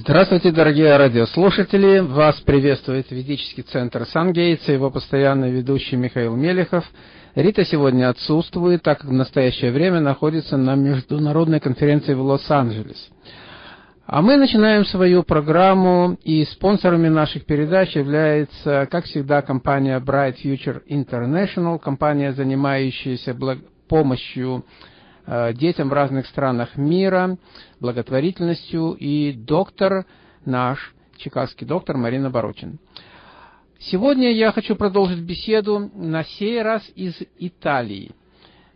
Здравствуйте, дорогие радиослушатели! Вас приветствует ведический центр Сангейтс и его постоянный ведущий Михаил Мелехов. Рита сегодня отсутствует, так как в настоящее время находится на международной конференции в Лос-Анджелес. А мы начинаем свою программу, и спонсорами наших передач является, как всегда, компания Bright Future International, компания, занимающаяся помощью детям в разных странах мира, благотворительностью и доктор наш, чикагский доктор Марина Борочин. Сегодня я хочу продолжить беседу на сей раз из Италии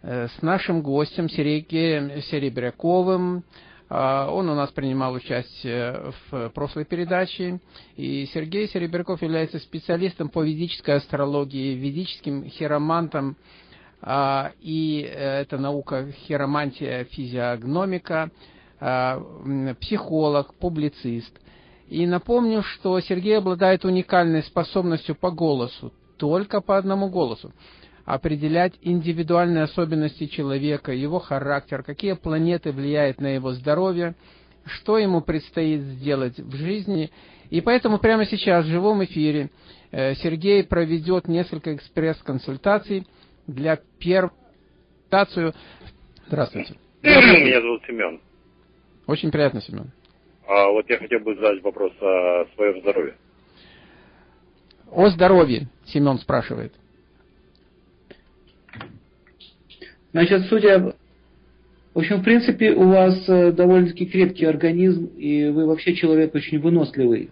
э, с нашим гостем Сергеем Серебряковым. Э, он у нас принимал участие в прошлой передаче. И Сергей Серебряков является специалистом по ведической астрологии, ведическим хиромантом, и э, это наука хиромантия, физиогномика, а, психолог, публицист. И напомню, что Сергей обладает уникальной способностью по голосу, только по одному голосу, определять индивидуальные особенности человека, его характер, какие планеты влияют на его здоровье, что ему предстоит сделать в жизни. И поэтому прямо сейчас в живом эфире э, Сергей проведет несколько экспресс-консультаций – для первой Здравствуйте. Меня зовут Семен. Очень приятно, Семен. А вот я хотел бы задать вопрос о своем здоровье. О здоровье, Семен спрашивает. Значит, судя... В общем, в принципе, у вас э, довольно-таки крепкий организм, и вы вообще человек очень выносливый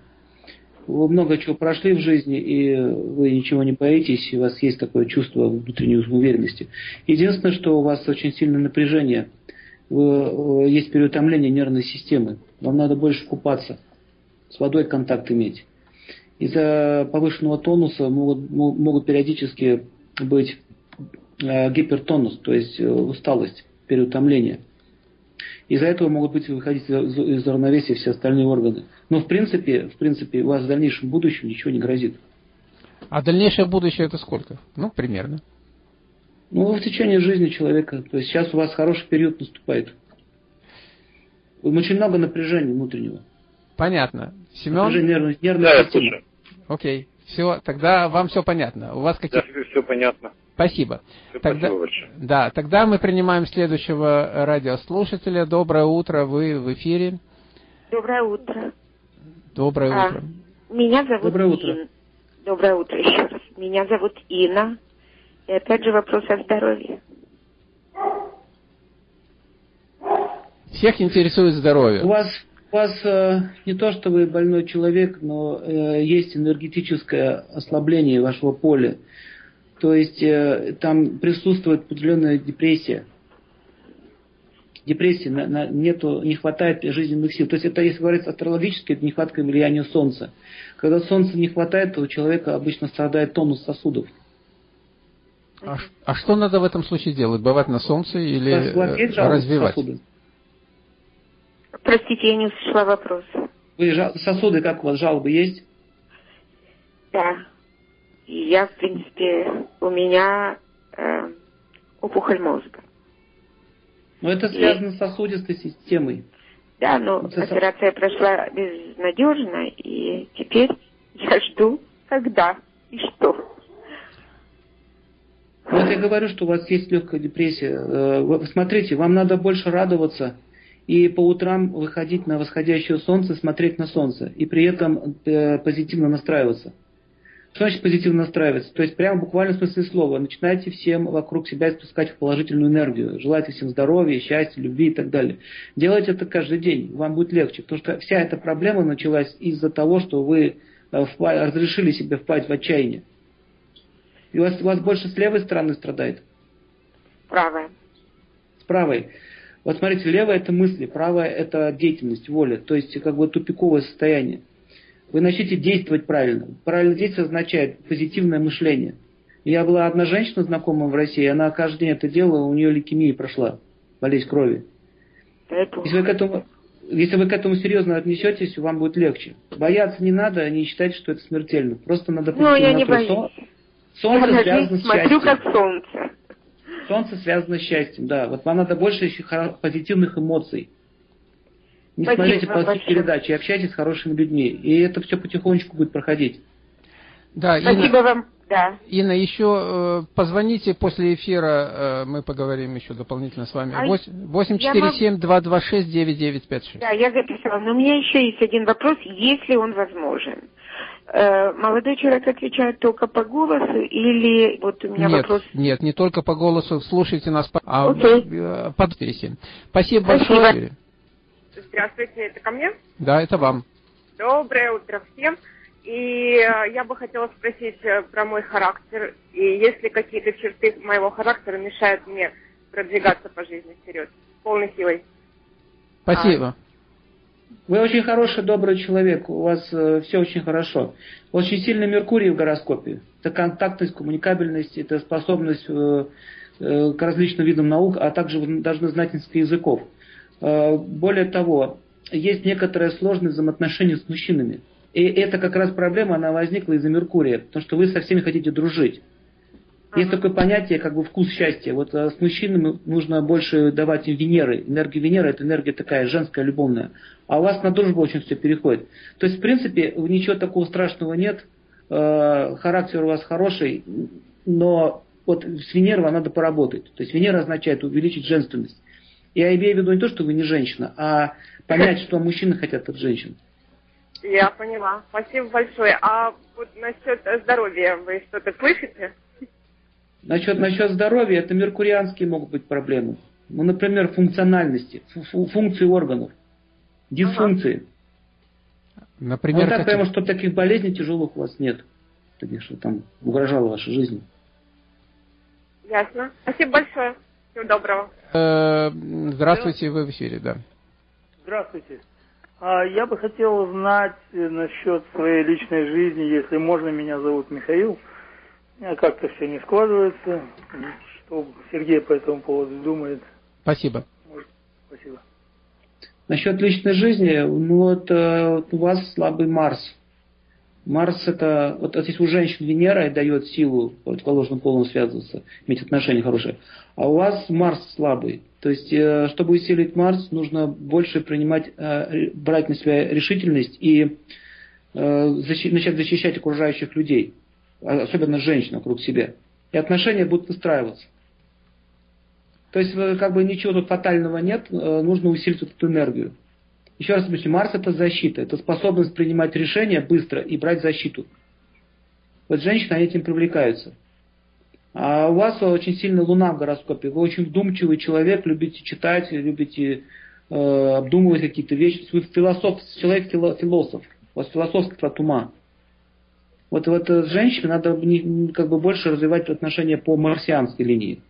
вы много чего прошли в жизни, и вы ничего не боитесь, и у вас есть такое чувство внутренней уверенности. Единственное, что у вас очень сильное напряжение, вы, есть переутомление нервной системы. Вам надо больше купаться, с водой контакт иметь. Из-за повышенного тонуса могут, могут периодически быть э, гипертонус, то есть э, усталость, переутомление. Из-за этого могут быть выходить из равновесия все остальные органы. Но в принципе, в принципе, у вас в дальнейшем будущем ничего не грозит. А дальнейшее будущее это сколько? Ну, примерно. Ну, в течение жизни человека. То есть сейчас у вас хороший период наступает. Очень много напряжения внутреннего. Понятно. Семен? Нервной, нервной да, системы. Окей. Все, тогда вам все понятно. У вас какие... Да, все понятно. Спасибо. Тогда, Спасибо большое. Да, тогда мы принимаем следующего радиослушателя. Доброе утро, вы в эфире. Доброе утро. Доброе а, утро. Меня зовут Доброе утро. Ин... Доброе утро еще раз. Меня зовут Инна. И опять же вопрос о здоровье. Всех интересует здоровье. У вас, у вас э, не то, что вы больной человек, но э, есть энергетическое ослабление вашего поля. То есть э, там присутствует определенная депрессия. Депрессия, на, на, нету, не хватает жизненных сил. То есть это, если говорить астрологически, это нехватка влияния Солнца. Когда Солнца не хватает, то у человека обычно страдает тонус сосудов. А, а что надо в этом случае делать? Бывать на Солнце или э, развивать? Сосуды? Простите, я не услышала вопрос. Вы, сосуды, как у вас, жалобы есть? Да. Я, в принципе, у меня э, опухоль мозга. Но это связано и... с сосудистой системой. Да, но это операция прошла безнадежно, и теперь я жду, когда и что. Вот я говорю, что у вас есть легкая депрессия. Э, смотрите, вам надо больше радоваться и по утрам выходить на восходящее солнце, смотреть на солнце, и при этом э, позитивно настраиваться. Что значит позитивно настраиваться? То есть прямо буквально в смысле слова. Начинайте всем вокруг себя спускать в положительную энергию. Желайте всем здоровья, счастья, любви и так далее. Делайте это каждый день. Вам будет легче. Потому что вся эта проблема началась из-за того, что вы э, разрешили себе впасть в отчаяние. И у вас, у вас больше с левой стороны страдает? Правая. С правой. Вот смотрите, левая это мысли, правая это деятельность, воля. То есть как бы тупиковое состояние вы начнете действовать правильно. Правильно действовать означает позитивное мышление. Я была одна женщина знакомая в России, она каждый день это делала, у нее лейкемия прошла, болезнь крови. Если вы, к этому, если вы к этому серьезно отнесетесь, вам будет легче. Бояться не надо, не считать, что это смертельно. Просто надо Ну, я не боюсь. Солнце я связано с смотрю, как солнце. Солнце связано с счастьем, да. Вот вам надо больше позитивных эмоций. Не Спасибо смотрите плохие передачи, общайтесь с хорошими людьми. И это все потихонечку будет проходить. Да, Спасибо Инна, вам. Да. Инна, еще э, позвоните после эфира, э, мы поговорим еще дополнительно с вами. А 847-226-9956. Да, я записала. Но у меня еще есть один вопрос, если он возможен. Э, молодой человек отвечает только по голосу или вот у меня нет, вопрос... Нет, не только по голосу, слушайте нас по, а, okay. Э, под Спасибо, Спасибо большое. Здравствуйте, это ко мне? Да, это вам. Доброе утро всем. И э, я бы хотела спросить про мой характер. И есть ли какие-то черты моего характера мешают мне продвигаться по жизни вперед полной силой? Спасибо. А, вы очень хороший, добрый человек, у вас э, все очень хорошо. Очень сильный Меркурий в гороскопе. Это контактность, коммуникабельность, это способность э, э, к различным видам наук, а также вы должны знать несколько языков. Э, более того, есть некоторые сложные взаимоотношения с мужчинами. И это как раз проблема, она возникла из-за Меркурия, потому что вы со всеми хотите дружить. Есть такое понятие, как бы вкус счастья. Вот а, с мужчинами нужно больше давать им Венеры. Энергия Венеры – это энергия такая женская, любовная. А у вас на дружбу очень все переходит. То есть, в принципе, ничего такого страшного нет. Э, характер у вас хороший, но вот с Венерой вам надо поработать. То есть Венера означает увеличить женственность. Я имею в виду не то, что вы не женщина, а понять, что мужчины хотят от женщин. Я поняла. Спасибо большое. А вот насчет здоровья вы что-то слышите? Насчет, насчет здоровья, это меркурианские могут быть проблемы. Ну, например, функциональности, функции органов, дисфункции. Ага. Например, ну, так прямо, что таких болезней тяжелых у вас нет. Таких, что там угрожало вашей жизни. Ясно. Спасибо большое. Всего доброго. Э, здравствуйте, вы в эфире, да. Здравствуйте. А Я бы хотел узнать насчет своей личной жизни, если можно, меня зовут Михаил. А как-то все не складывается. Что Сергей по этому поводу думает? Спасибо. Может, спасибо. Насчет личной жизни, ну вот, э, вот у вас слабый Марс. Марс это, вот если у женщин Венера дает силу противоположным полом связываться, иметь отношения хорошие, а у вас Марс слабый. То есть, э, чтобы усилить Марс, нужно больше принимать, э, брать на себя решительность и начать защищать окружающих людей особенно женщин вокруг себя. И отношения будут выстраиваться. То есть, э, как бы ничего тут фатального нет, э, нужно усилить эту энергию. Еще раз объясню, Марс это защита, это способность принимать решения быстро и брать защиту. Вот женщины, этим привлекаются. А у вас очень сильно Луна в гороскопе, вы очень вдумчивый человек, любите читать, любите э, обдумывать какие-то вещи. Вы философ, человек философ, у вас философский от ума. Вот, вот с женщиной надо как бы больше развивать отношения по марсианской линии.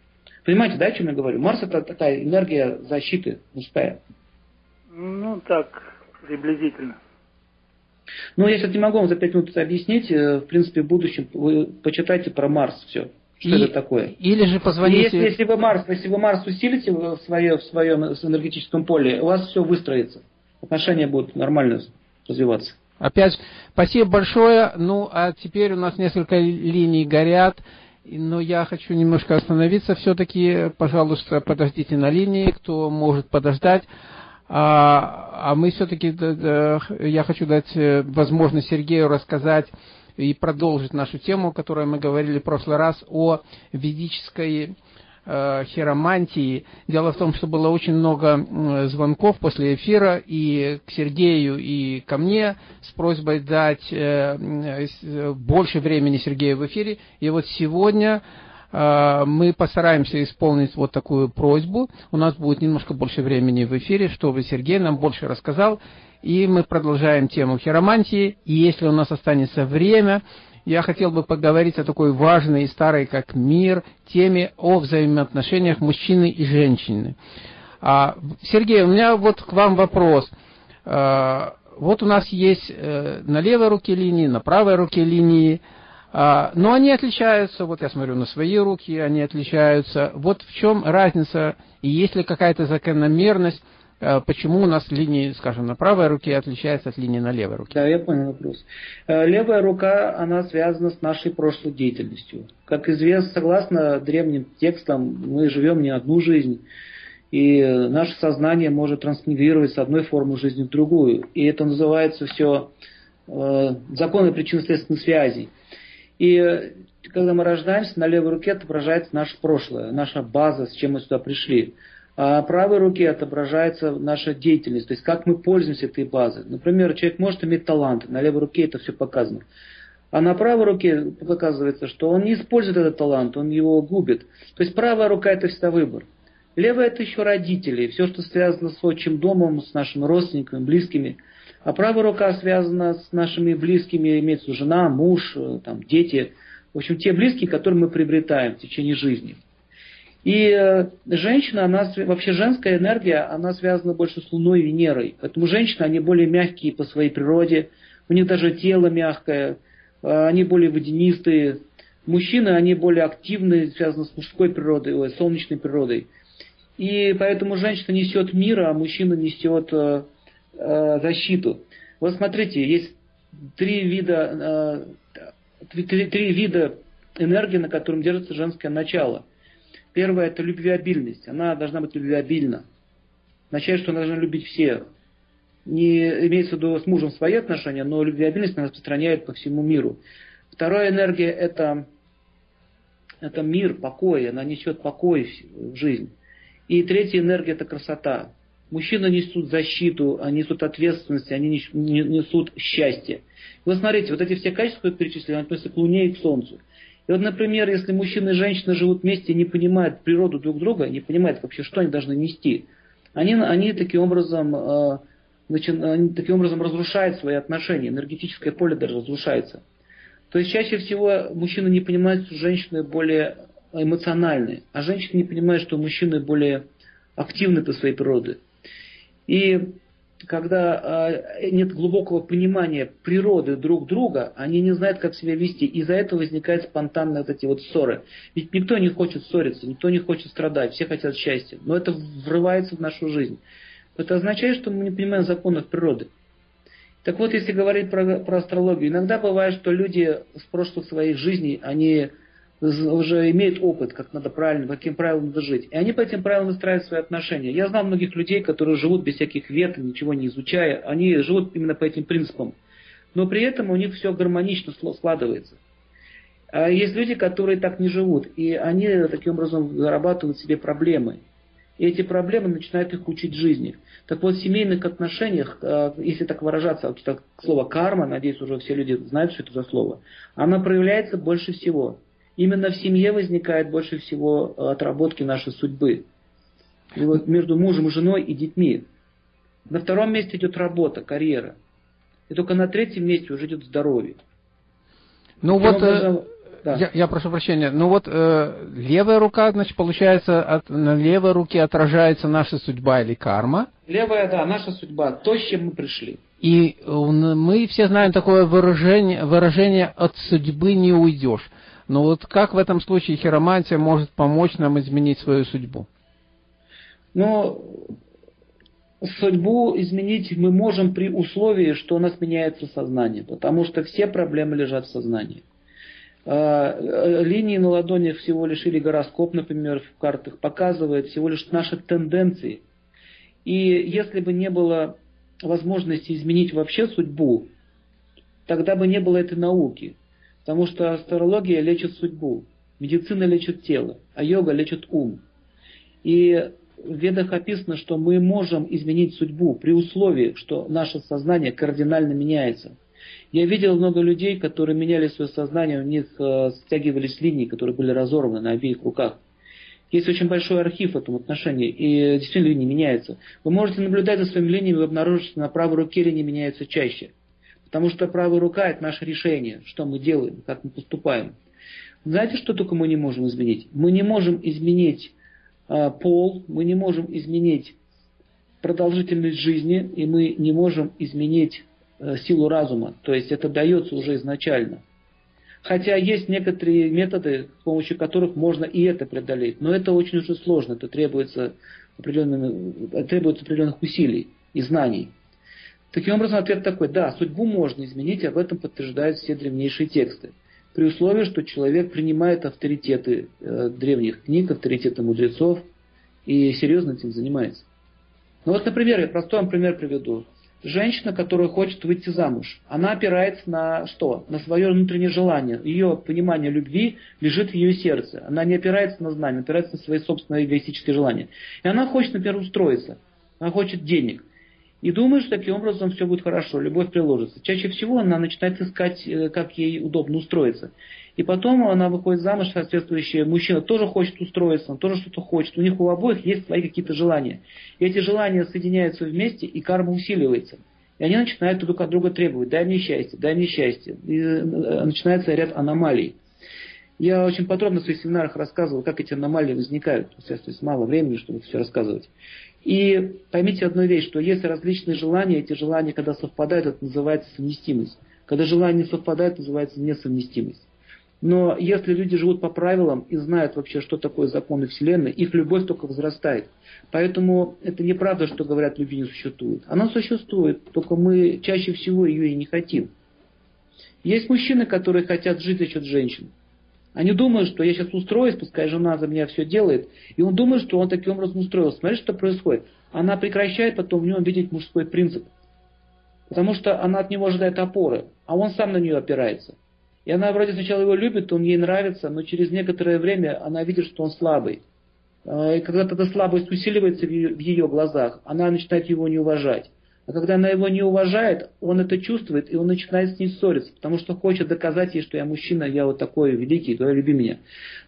Понимаете, да, о чем я говорю? Марс это такая энергия защиты мужская. Ну, так, приблизительно. Ну, я сейчас не могу вам за пять минут объяснить. Э, в принципе, в будущем вы почитайте про Марс все. Что и, это такое? Или же позвоните... если, если, вы Марс, если вы Марс усилите в, свое, в своем энергетическом поле, у вас все выстроится. Отношения будут нормально развиваться. Опять спасибо большое. Ну, а теперь у нас несколько линий горят. Но я хочу немножко остановиться все-таки. Пожалуйста, подождите на линии, кто может подождать. А, а мы все-таки, я хочу дать э, возможность Сергею рассказать и продолжить нашу тему, о которой мы говорили в прошлый раз, о ведической э, хиромантии. Дело в том, что было очень много звонков после эфира и к Сергею, и ко мне с просьбой дать э, э, больше времени Сергею в эфире. И вот сегодня э, мы постараемся исполнить вот такую просьбу. У нас будет немножко больше времени в эфире, чтобы Сергей нам больше рассказал. И мы продолжаем тему хиромантии. И если у нас останется время, я хотел бы поговорить о такой важной и старой, как мир, теме о взаимоотношениях мужчины и женщины. А, Сергей, у меня вот к вам вопрос. А, вот у нас есть э, на левой руке линии, на правой руке линии, но они отличаются, вот я смотрю на свои руки, они отличаются. Вот в чем разница, и есть ли какая-то закономерность, Э, почему у нас линии, скажем, на правой руке отличается от линии на левой руке? Да, я понял вопрос. Э, левая рука, она связана с нашей прошлой деятельностью. Как известно, согласно древним текстам, мы живем не одну жизнь. И наше сознание может трансмигрировать с одной формы жизни в другую. И это называется все э, законы причинно-следственной связи. И когда мы рождаемся, на левой руке отображается наше прошлое, наша база, с чем мы сюда пришли. А правой руке отображается наша деятельность, то есть как мы пользуемся этой базой. Например, человек может иметь талант, на левой руке это все показано. А на правой руке показывается, что он не использует этот талант, он его губит. То есть правая рука это всегда выбор. Левая это еще родители, все, что связано с отчим домом, с нашими родственниками, близкими. А правая рука связана с нашими близкими, имеется жена, муж, там, дети. В общем, те близкие, которые мы приобретаем в течение жизни. И э, женщина, она, вообще женская энергия, она связана больше с Луной и Венерой. Поэтому женщины, они более мягкие по своей природе, у них даже тело мягкое, э, они более водянистые. Мужчины, они более активные, связаны с мужской природой, ой, солнечной природой. И поэтому женщина несет мир, а мужчина несет э, защиту. Вот смотрите, есть три вида, э, три, три вида энергии, на котором держится женское начало. Первое – это любвеобильность. Она должна быть любвеобильна. Означает, что она должна любить всех. Не имеется в виду с мужем свои отношения, но любвеобильность она распространяет по всему миру. Вторая энергия – это, это мир, покой. Она несет покой в жизнь. И третья энергия – это красота. Мужчины несут защиту, они несут ответственность, они несут счастье. Вот смотрите, вот эти все качества, которые перечислили, они относятся к Луне и к Солнцу. И вот, например, если мужчина и женщина живут вместе и не понимают природу друг друга, не понимают вообще, что они должны нести, они, они таким образом э, значит, они таким образом разрушают свои отношения, энергетическое поле даже разрушается. То есть чаще всего мужчины не понимают, что женщины более эмоциональны, а женщины не понимают, что мужчины более активны по своей природе. И когда э, нет глубокого понимания природы друг друга, они не знают, как себя вести. Из-за этого возникают спонтанные вот эти вот ссоры. Ведь никто не хочет ссориться, никто не хочет страдать, все хотят счастья. Но это врывается в нашу жизнь. Это означает, что мы не понимаем законов природы. Так вот, если говорить про, про астрологию, иногда бывает, что люди с прошлых своих жизней, они уже имеют опыт, как надо правильно, по каким правилам надо жить. И они по этим правилам выстраивают свои отношения. Я знал многих людей, которые живут без всяких вет, ничего не изучая. Они живут именно по этим принципам. Но при этом у них все гармонично складывается. А есть люди, которые так не живут. И они таким образом зарабатывают себе проблемы. И эти проблемы начинают их учить жизни. Так вот, в семейных отношениях, э, если так выражаться, это слово карма, надеюсь, уже все люди знают, что это за слово, она проявляется больше всего. Именно в семье возникает больше всего э, отработки нашей судьбы. И вот между мужем и женой и детьми. На втором месте идет работа, карьера. И только на третьем месте уже идет здоровье. Ну вот, образом, э, да. я, я прошу прощения, ну вот э, левая рука, значит, получается, от, на левой руке отражается наша судьба или карма. Левая, да, наша судьба, то, с чем мы пришли. И мы все знаем такое выражение, выражение «от судьбы не уйдешь». Но вот как в этом случае хиромантия может помочь нам изменить свою судьбу? Ну, судьбу изменить мы можем при условии, что у нас меняется сознание, потому что все проблемы лежат в сознании. А, э, линии на ладонях всего лишь, или гороскоп, например, в картах показывает всего лишь наши тенденции. И если бы не было возможности изменить вообще судьбу, тогда бы не было этой науки. Потому что астрология лечит судьбу, медицина лечит тело, а йога лечит ум. И в ведах описано, что мы можем изменить судьбу при условии, что наше сознание кардинально меняется. Я видел много людей, которые меняли свое сознание, у них э, стягивались линии, которые были разорваны на обеих руках. Есть очень большой архив в этом отношении, и действительно линии меняются. Вы можете наблюдать за своими линиями, вы обнаружите, что на правой руке линии меняются чаще. Потому что правая рука – это наше решение, что мы делаем, как мы поступаем. Знаете, что только мы не можем изменить? Мы не можем изменить э, пол, мы не можем изменить продолжительность жизни, и мы не можем изменить э, силу разума. То есть это дается уже изначально. Хотя есть некоторые методы, с помощью которых можно и это преодолеть. Но это очень уже сложно, это требуется, требуется определенных усилий и знаний. Таким образом, ответ такой, да, судьбу можно изменить, об этом подтверждают все древнейшие тексты. При условии, что человек принимает авторитеты э, древних книг, авторитеты мудрецов и серьезно этим занимается. Ну вот, например, я простой вам пример приведу. Женщина, которая хочет выйти замуж, она опирается на что? На свое внутреннее желание. Ее понимание любви лежит в ее сердце. Она не опирается на знания, опирается на свои собственные эгоистические желания. И она хочет, например, устроиться. Она хочет денег. И думает, что таким образом все будет хорошо, любовь приложится. Чаще всего она начинает искать, э, как ей удобно устроиться. И потом она выходит замуж, соответствующий мужчина тоже хочет устроиться, он тоже что-то хочет. У них у обоих есть свои какие-то желания. И эти желания соединяются вместе, и карма усиливается. И они начинают друг от друга требовать, дай мне счастье, дай мне счастье. И э, начинается ряд аномалий. Я очень подробно в своих семинарах рассказывал, как эти аномалии возникают. Есть мало времени, чтобы все рассказывать. И поймите одну вещь, что есть различные желания, эти желания, когда совпадают, это называется совместимость. Когда желания не совпадают, называется несовместимость. Но если люди живут по правилам и знают вообще, что такое законы Вселенной, их любовь только возрастает. Поэтому это неправда, что говорят, любви не существует. Она существует, только мы чаще всего ее и не хотим. Есть мужчины, которые хотят жить за счет женщин. Они думают, что я сейчас устроюсь, пускай жена за меня все делает, и он думает, что он таким образом устроился. Смотри, что происходит. Она прекращает потом в нем видеть мужской принцип. Потому что она от него ожидает опоры, а он сам на нее опирается. И она вроде сначала его любит, он ей нравится, но через некоторое время она видит, что он слабый. А, и когда эта слабость усиливается в ее глазах, она начинает его не уважать. А когда она его не уважает, он это чувствует, и он начинает с ней ссориться, потому что хочет доказать ей, что я мужчина, я вот такой великий, давай люби меня.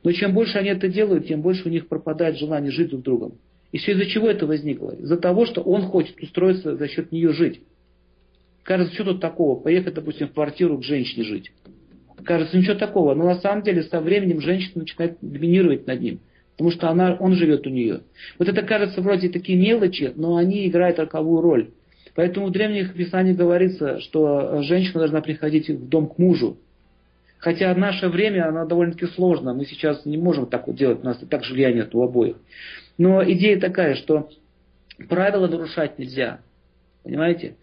Но чем больше они это делают, тем больше у них пропадает желание жить друг с другом. И все из-за чего это возникло? Из-за того, что он хочет устроиться за счет нее жить. Кажется, что тут такого? Поехать, допустим, в квартиру к женщине жить. Кажется, ничего такого. Но на самом деле со временем женщина начинает доминировать над ним. Потому что она, он живет у нее. Вот это кажется вроде такие мелочи, но они играют роковую роль. Поэтому в древних писаниях говорится, что женщина должна приходить в дом к мужу. Хотя в наше время она довольно-таки сложна. Мы сейчас не можем так вот делать, у нас так жилья нет у обоих. Но идея такая, что правила нарушать нельзя. Понимаете?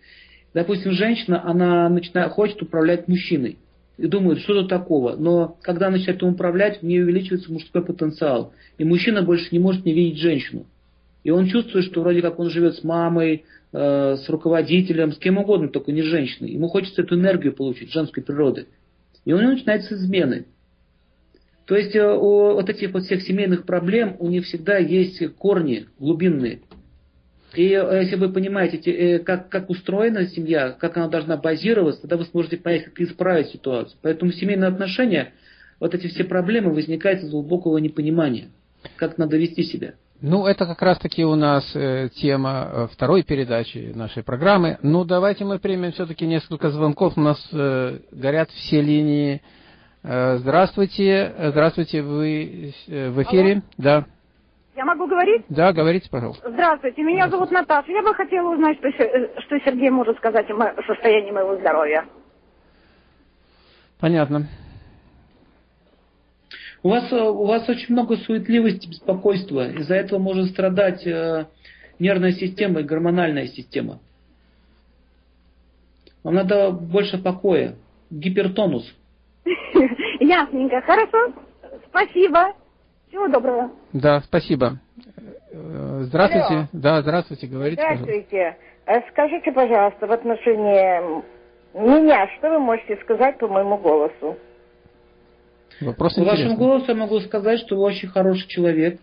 Допустим, женщина, она начинает, хочет управлять мужчиной и думают, что тут такого. Но когда начинает им управлять, в ней увеличивается мужской потенциал. И мужчина больше не может не видеть женщину. И он чувствует, что вроде как он живет с мамой, э, с руководителем, с кем угодно, только не с женщиной. Ему хочется эту энергию получить, женской природы. И у него начинаются измены. То есть э, у вот этих вот всех семейных проблем у них всегда есть корни глубинные. И э, если вы понимаете, э, как, как устроена семья, как она должна базироваться, тогда вы сможете понять, как исправить ситуацию. Поэтому семейные отношения, вот эти все проблемы возникают из глубокого непонимания, как надо вести себя. Ну, это как раз-таки у нас э, тема э, второй передачи нашей программы. Ну, давайте мы примем все-таки несколько звонков. У нас э, горят все линии. Э, здравствуйте, здравствуйте, вы э, в эфире? Алло. Да. Я могу говорить? Да, говорите, пожалуйста. Здравствуйте, меня зовут Наташа. Я бы хотела узнать, что, что Сергей может сказать о состоянии моего здоровья. Понятно. У вас, э, у вас очень много суетливости, беспокойства. Из-за этого может страдать э, нервная система и гормональная система. Вам надо больше покоя, гипертонус. Ясненько, хорошо. Спасибо. Всего доброго. Да, спасибо. Э, здравствуйте. Алло. Да, здравствуйте, говорите. Здравствуйте. Пожалуйста. Скажите, пожалуйста, в отношении меня, что вы можете сказать по моему голосу? Вопрос По вашему голосу я могу сказать, что вы очень хороший человек,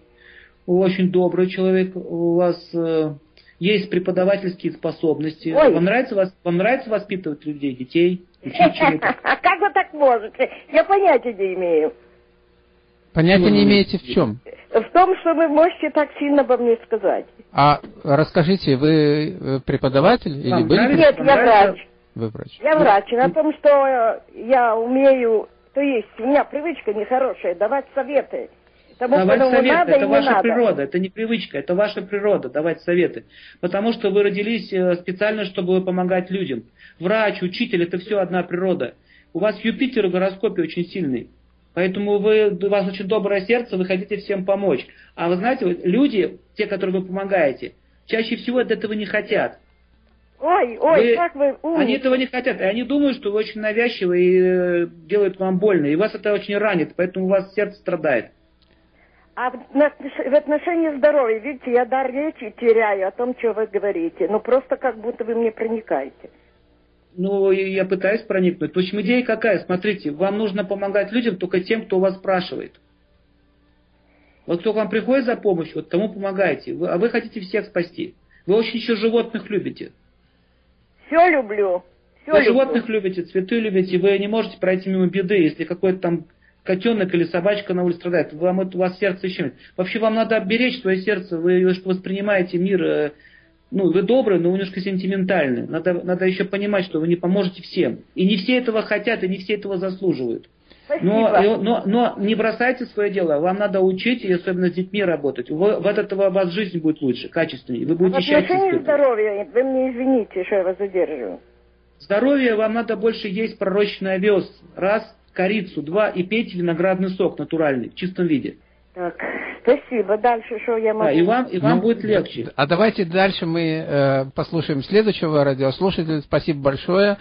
вы очень добрый человек, у вас э, есть преподавательские способности. Ой. Вам нравится, вас, вам нравится воспитывать людей, детей? А как вы так можете? Я понятия не имею. Понятия не имеете в чем? В том, что вы можете так сильно обо мне сказать. А расскажите, вы э, преподаватель или были? Нет, я врач. Вы врач. Я врач. На том, что я умею, то есть у меня привычка нехорошая, давать советы. Тому, давать советы, надо это ваша надо. природа, это не привычка, это ваша природа, давать советы. Потому что вы родились э, специально, чтобы помогать людям. Врач, учитель, это все одна природа. У вас Юпитер в гороскопе очень сильный. Поэтому вы, у вас очень доброе сердце, вы хотите всем помочь. А вы знаете, люди, те, которые вы помогаете, чаще всего от этого не хотят. Ой, ой, вы, как вы умницы. Они этого не хотят, и они думают, что вы очень навязчивы и э, делают вам больно, и вас это очень ранит, поэтому у вас сердце страдает. А в отношении здоровья, видите, я дар речи теряю о том, что вы говорите. Ну, просто как будто вы мне проникаете. Ну, я пытаюсь проникнуть. В общем, идея какая? Смотрите, вам нужно помогать людям только тем, кто вас спрашивает. Вот кто к вам приходит за помощью, вот тому помогайте. Вы- а вы хотите всех спасти. Вы очень еще животных любите. Все люблю. Все Вы люблю. животных любите, цветы любите, вы не можете пройти мимо беды, если какой-то там котенок или собачка на улице страдает, вам это, у вас сердце щемит. Вообще вам надо беречь свое сердце, вы воспринимаете мир, э, ну, вы добрый, но вы немножко сентиментальны. Надо, надо еще понимать, что вы не поможете всем. И не все этого хотят, и не все этого заслуживают. Спасибо. Но, но, но не бросайте свое дело, вам надо учить, и особенно с детьми работать. Вы- в от этого у вас жизнь будет лучше, качественнее, вы будете отношении испытывать. здоровья, вы мне извините, что я вас задерживаю. Здоровье вам надо больше есть пророчный овес. Раз, корицу, два, и пейте виноградный сок натуральный, в чистом виде. Так, спасибо. Дальше что я могу? Да, и вам, и вам Ну, будет легче. А давайте дальше мы э, послушаем следующего радиослушателя. Спасибо большое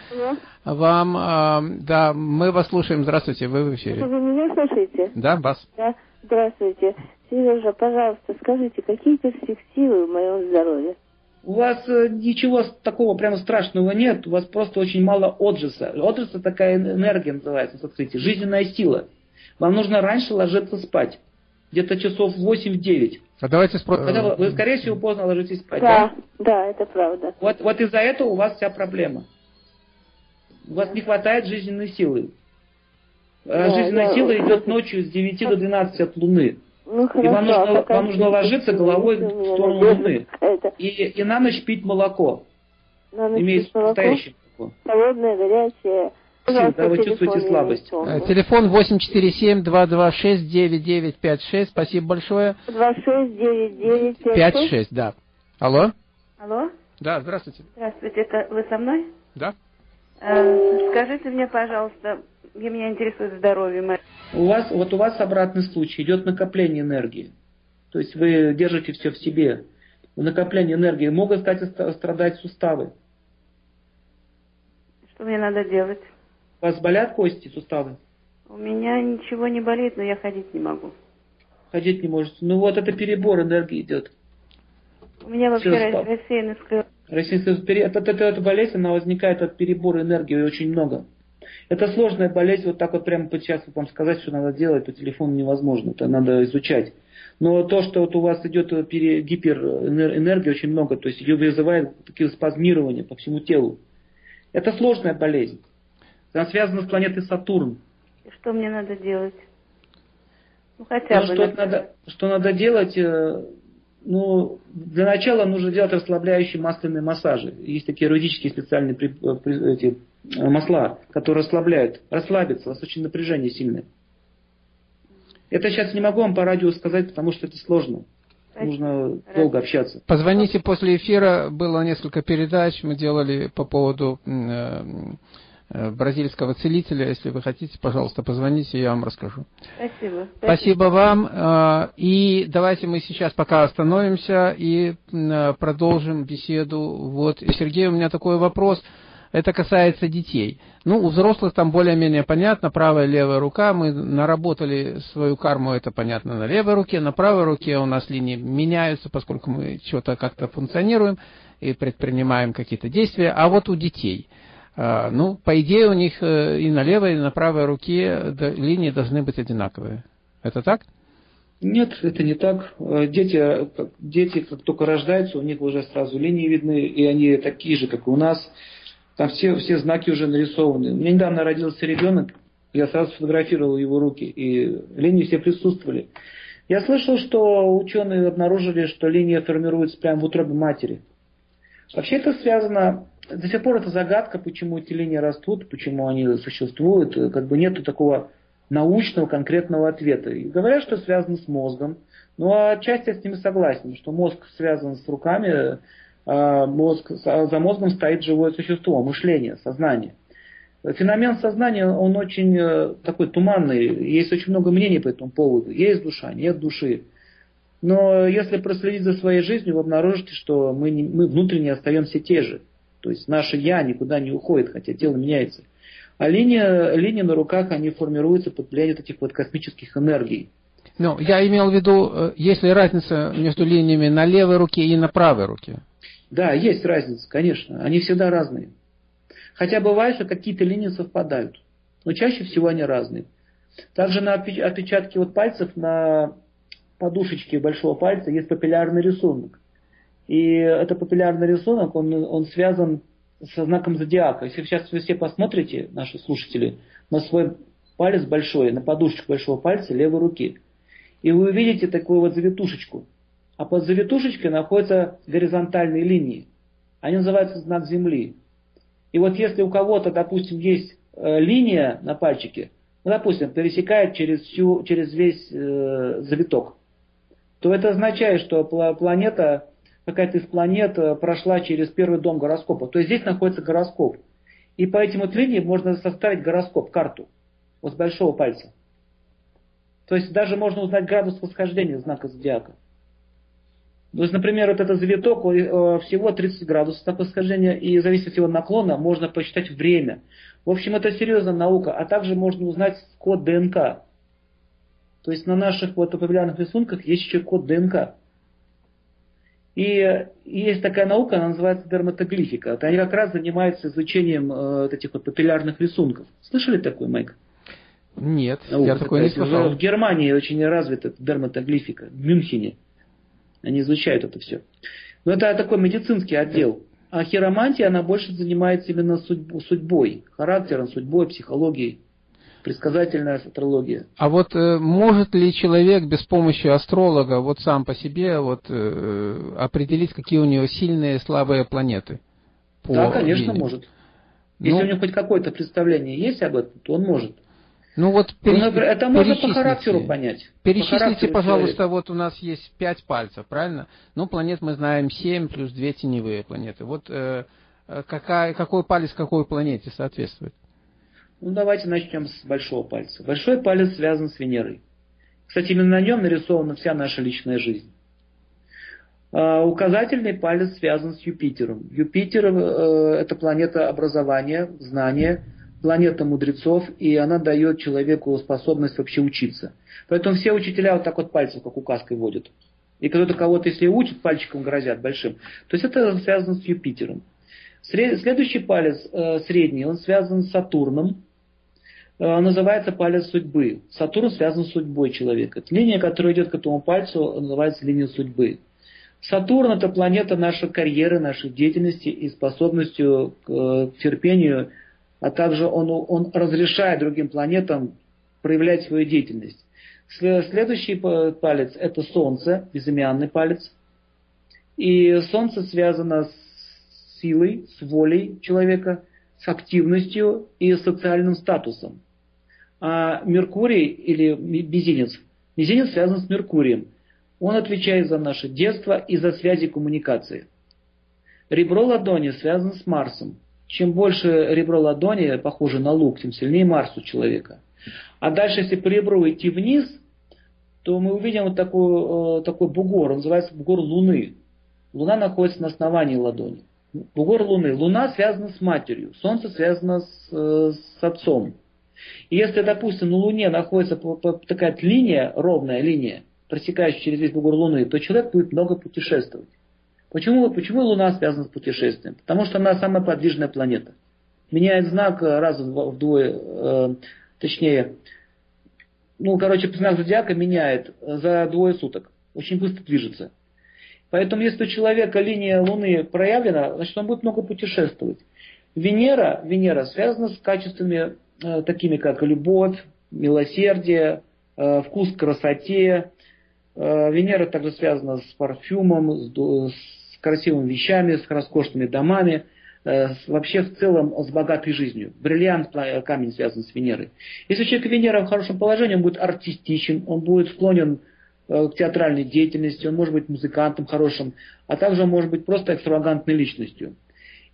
вам. э, да, мы вас слушаем. Здравствуйте, вы в эфире. Вы меня слышите? Да, Бас? Да. Здравствуйте. Сережа, пожалуйста, скажите, какие перспективы в моем здоровье? У вас э, ничего такого прямо страшного нет, у вас просто очень мало отжиса. Отжис это такая энергия называется, смотрите, жизненная сила. Вам нужно раньше ложиться спать, где-то часов 8-9. А давайте спросим. Когда вы, вы, скорее всего, поздно ложитесь спать, Да, да, это правда. Вот, вот из-за этого у вас вся проблема. У вас не хватает жизненной силы. А Да, Жизненная да. сила идет ночью с 9 до 12 от Луны. Ну, хорошо. вам нужно- а вам нужно ложиться головой в сторону Луны. какая-то? И, и на ночь пить молоко. На ночь Имеется пить молоко? настоящее молоко. Холодное, горячее. Пожалуйста, да, вы телефон чувствуете слабость. Э. Телефон 847-226-9956. Спасибо большое. 269956. 56, да. Алло? Алло, Да, здравствуйте. здравствуйте, это вы со мной? Да. Э, скажите мне, пожалуйста, меня интересует здоровье мое. У вас, вот у вас обратный случай, идет накопление энергии. То есть вы держите все в себе. Накопление энергии. Могут, кстати, ста- страдать суставы. Что мне надо делать? У вас болят кости, суставы? У меня ничего не болит, но я ходить не могу. Ходить не можете. Ну вот это перебор энергии идет. У меня вообще рассеянный склероз. Пере- это, это- эта болезнь, она возникает от перебора энергии очень много. Это сложная болезнь, вот так вот прямо вот сейчас вам сказать, что надо делать по телефону невозможно, это надо изучать. Но то, что вот у вас идет э, пере- гиперэнергия очень много, то есть ее вызывает такие спазмирования по всему телу. Это сложная болезнь. Она связана с планетой Сатурн. И Что мне надо делать? Ну, хотя Ну, бы. что, надо, что надо делать? э, Ну, для начала нужно делать расслабляющие масляные массажи. Есть такие юридические специальные при- э, при- эти, э, масла, которые расслабляют. Расслабиться, у вас очень напряжение сильное. Это сейчас не могу вам по радио сказать, потому что это сложно. Нужно долго общаться. Позвоните после эфира, было несколько передач, мы делали по поводу бразильского целителя. Если вы хотите, пожалуйста, позвоните, я вам расскажу. Спасибо. Спасибо вам. э, И давайте мы сейчас пока остановимся и э, продолжим беседу. Вот, Сергей, у меня такой вопрос. Это касается детей. Ну, у взрослых там более-менее понятно, правая и левая рука. Мы наработали свою карму, это понятно, на левой руке. На правой руке у нас линии меняются, поскольку мы что-то как-то функционируем и предпринимаем какие-то действия. А вот у детей, э, ну, по идее, у них э, и на левой, и на правой руке линии должны быть одинаковые. Это так? Нет, это не так. Э, Дети, э, дети, как только рождаются, у них уже сразу линии видны, и они такие же, как и у нас. Там все, все знаки уже нарисованы. У меня недавно родился ребенок, я сразу сфотографировал его руки, и линии все присутствовали. Я слышал, что ученые обнаружили, что линия формируется прямо в утробе матери. Вообще это связано, до сих пор это загадка, почему эти линии растут, почему они существуют. Э, Как бы нету такого научного конкретного ответа. И говорят, что связано с мозгом. Ну, а отчасти я с ними согласен, что мозг связан с руками, а мозг, а за мозгом стоит живое существо, мышление, сознание. Феномен сознания, он очень э, такой туманный, есть очень много мнений по этому поводу. Есть душа, нет души. Но если проследить за своей жизнью, вы обнаружите, что мы, не- мы внутренне остаемся те же. То есть наше «я» никуда не уходит, хотя тело меняется. А линия, линии на руках, они формируются под влиянием этих вот космических энергий. Ну, я имел в виду, э, есть ли разница между линиями на левой руке и на правой руке? Да, есть разница, конечно. Они всегда разные. Хотя бывает, что какие-то линии совпадают. Но чаще всего они разные. Также на отпечатке вот пальцев на подушечке большого пальца есть папиллярный рисунок. И этот папиллярный рисунок, он, он связан со знаком зодиака. Если сейчас вы все посмотрите, наши слушатели, на свой палец большой, на подушечку большого пальца левой руки, и вы увидите такую вот завитушечку. А под завитушечкой находятся горизонтальные линии. Они называются знак Земли. И вот если у кого-то, допустим, есть э, линия на пальчике, ну, допустим, пересекает через, всю, через весь э, завиток, то это означает, что планета, какая-то из планет э, прошла через первый дом гороскопа. То есть здесь находится гороскоп. И по этим вот линиям можно составить гороскоп, карту. Вот с большого пальца. То есть даже можно узнать градус восхождения знака зодиака. То есть, например, вот этот завиток, э, всего 30 градусов так восхождения, и зависит от его наклона, можно посчитать время. В общем, это серьезная наука, а также можно узнать код ДНК. То есть на наших вот популярных рисунках есть еще код ДНК. И есть такая наука, она называется дерматоглифика. Они как раз занимаются изучением э, вот этих вот папиллярных рисунков. Слышали такой, Майк? Нет, наука я такой не слышал. В Германии очень развита дерматоглифика, в Мюнхене. Они изучают это все. Но это такой медицинский отдел. А хиромантия, она больше занимается именно судьбой, характером, судьбой, психологией. Предсказательная астрология. А вот э, может ли человек без помощи астролога вот сам по себе вот э, определить, какие у него сильные и слабые планеты? да, конечно, линии? может. Если ну, у него хоть какое-то представление есть об этом, то он может. Ну вот переч... ну, это можно по характеру понять. Перечислите, по характеру пожалуйста, человека. вот у нас есть пять пальцев, правильно? Ну, планет мы знаем семь плюс две теневые планеты. Вот э, э, какая, какой палец какой планете соответствует? Ну, давайте начнем с большого пальца. Большой палец связан с Венерой. Кстати, именно на нем нарисована вся наша личная жизнь. А, указательный палец связан с Юпитером. Юпитер э, это планета образования, знания, планета мудрецов, и она дает человеку способность вообще учиться. Поэтому все учителя вот так вот пальцем, как указкой водят. И кто-то кого-то, если учит, пальчиком грозят большим. То есть это связано с Юпитером. Следующий палец, э, средний, он связан с Сатурном. Э, называется палец судьбы. Сатурн связан с судьбой человека. Линия, которая идет к этому пальцу, называется линия судьбы. Сатурн это планета нашей карьеры, нашей деятельности и способностью к э, терпению а также он, он разрешает другим планетам проявлять свою деятельность. Следующий палец – это Солнце, безымянный палец. И Солнце связано с силой, с волей человека, с активностью и социальным статусом. А Меркурий или Мизинец, Мизинец связан с Меркурием. Он отвечает за наше детство и за связи коммуникации. Ребро ладони связано с Марсом. Чем больше ребро ладони похоже на лук, тем сильнее Марс у человека. А дальше, если по ребру идти вниз, то мы увидим вот такой, э, такой бугор, он называется бугор Луны. Луна находится на основании ладони. Бугор Луны. Луна связана с матерью, Солнце связано с, э, с отцом. И если, допустим, на Луне находится такая линия, ровная линия, просекающая через весь бугор Луны, то человек будет много путешествовать. Почему, почему Луна связана с путешествием? Потому что она самая подвижная планета. Меняет знак раз вдвое, э, точнее, ну, короче, знак зодиака меняет за двое суток. Очень быстро движется. Поэтому, если у человека линия Луны проявлена, значит, он будет много путешествовать. Венера, Венера связана с качествами э, такими, как любовь, милосердие, э, вкус к красоте. Э, Венера также связана с парфюмом, с, красивыми вещами, с роскошными домами, э, вообще в целом с богатой жизнью. Бриллиант, камень связан с Венерой. Если человек Венера в хорошем положении, он будет артистичен, он будет склонен э, к театральной деятельности, он может быть музыкантом хорошим, а также он может быть просто экстравагантной личностью.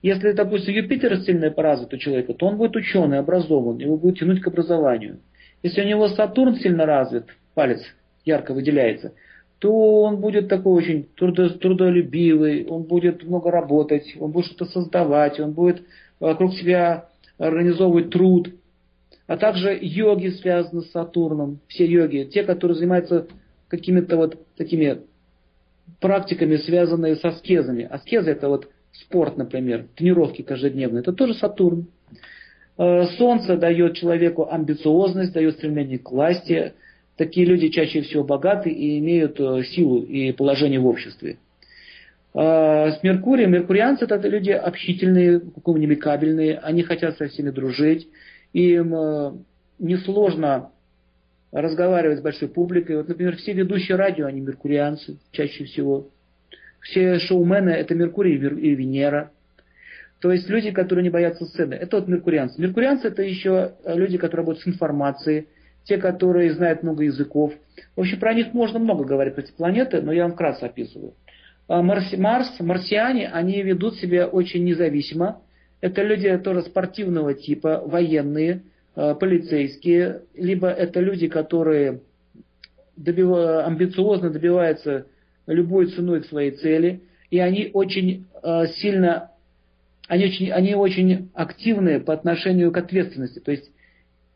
Если, допустим, Юпитер сильно поразвит у человека, то он будет ученый, образован, его будет тянуть к образованию. Если у него Сатурн сильно развит, палец ярко выделяется, то он будет такой очень трудолюбивый, он будет много работать, он будет что-то создавать, он будет вокруг себя организовывать труд. А также йоги связаны с Сатурном, все йоги, те, которые занимаются какими-то вот такими практиками, связанные с аскезами. Аскеза это вот спорт, например, тренировки каждодневные, это тоже Сатурн. Э, солнце дает человеку амбициозность, дает стремление к власти. Такие люди чаще всего богаты и имеют э, силу и положение в обществе. Э, с Меркурием, меркурианцы это люди общительные, коммуникабельные, они хотят со всеми дружить, им несложно разговаривать с большой публикой. Вот, например, все ведущие радио, они меркурианцы чаще всего. Все шоумены это Меркурий и Венера. То есть люди, которые не боятся сцены. Это вот меркурианцы. Меркурианцы это еще люди, которые работают с информацией, те, которые знают много языков. В общем, про них можно много говорить, про эти планеты, но я вам вкратце описываю. А Марс, Марс, марсиане, они ведут себя очень независимо. Это люди тоже спортивного типа, военные, э, полицейские, либо это люди, которые добив... амбициозно добиваются любой ценой к своей цели, и они очень э, сильно, они очень, они очень активны по отношению к ответственности. То есть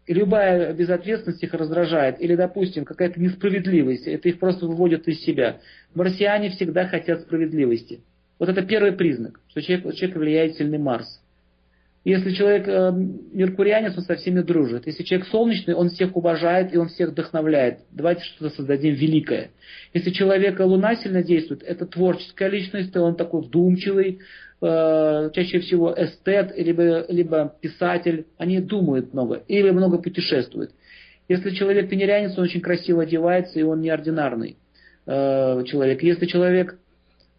любая безответственность их раздражает. Или, допустим, какая-то несправедливость, это их просто выводит из себя. Марсиане всегда хотят справедливости. Вот это первый признак, что человек, человек влияет сильный Марс. Если человек э, меркурианец, он со всеми дружит. Если человек солнечный, он всех уважает и он всех вдохновляет. Давайте что-то создадим великое. Если человек луна сильно действует, это творческая личность, он такой вдумчивый, э, чаще всего эстет, либо, либо писатель. Они думают много или много путешествуют. Если человек венерянец, он очень красиво одевается и он неординарный э, человек. Если человек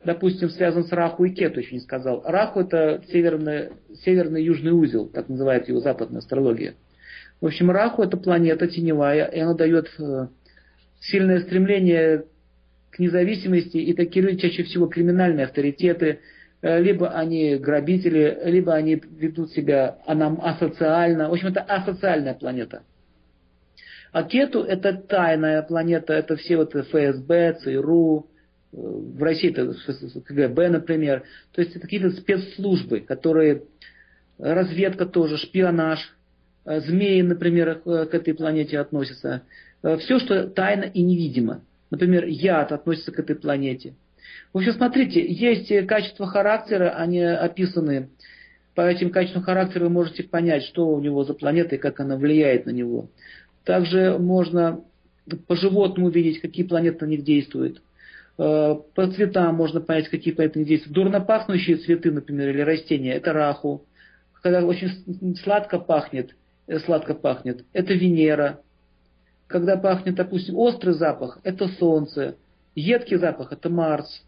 допустим, связан с Раху и Кету, еще не сказал. Раху это северный, северный южный узел, так называет его западная астрология. В общем, Раху это планета теневая, и она дает э, сильное стремление к независимости, и такие люди чаще всего криминальные авторитеты, э, либо они грабители, либо они ведут себя асоциально. В общем, это асоциальная планета. А Кету это тайная планета, это все вот ФСБ, ЦРУ, в России это КГБ, например. То есть это какие-то спецслужбы, которые разведка тоже, шпионаж, э, змеи, например, э, к этой планете относятся. Э, Все, что тайно и невидимо. Например, яд относится к этой планете. В общем, смотрите, есть качества характера, они описаны. По этим качествам характера вы можете понять, что у него за планета и как она влияет на него. Также можно по животному видеть, какие планеты на них действуют. Э, по цветам можно понять, какие планеты действуют. Дурно пахнущие цветы, например, или растения, это раху. Когда очень сладко пахнет, э, сладко пахнет, это Венера. Когда пахнет, допустим, острый запах, это Солнце. Едкий запах, это Марс.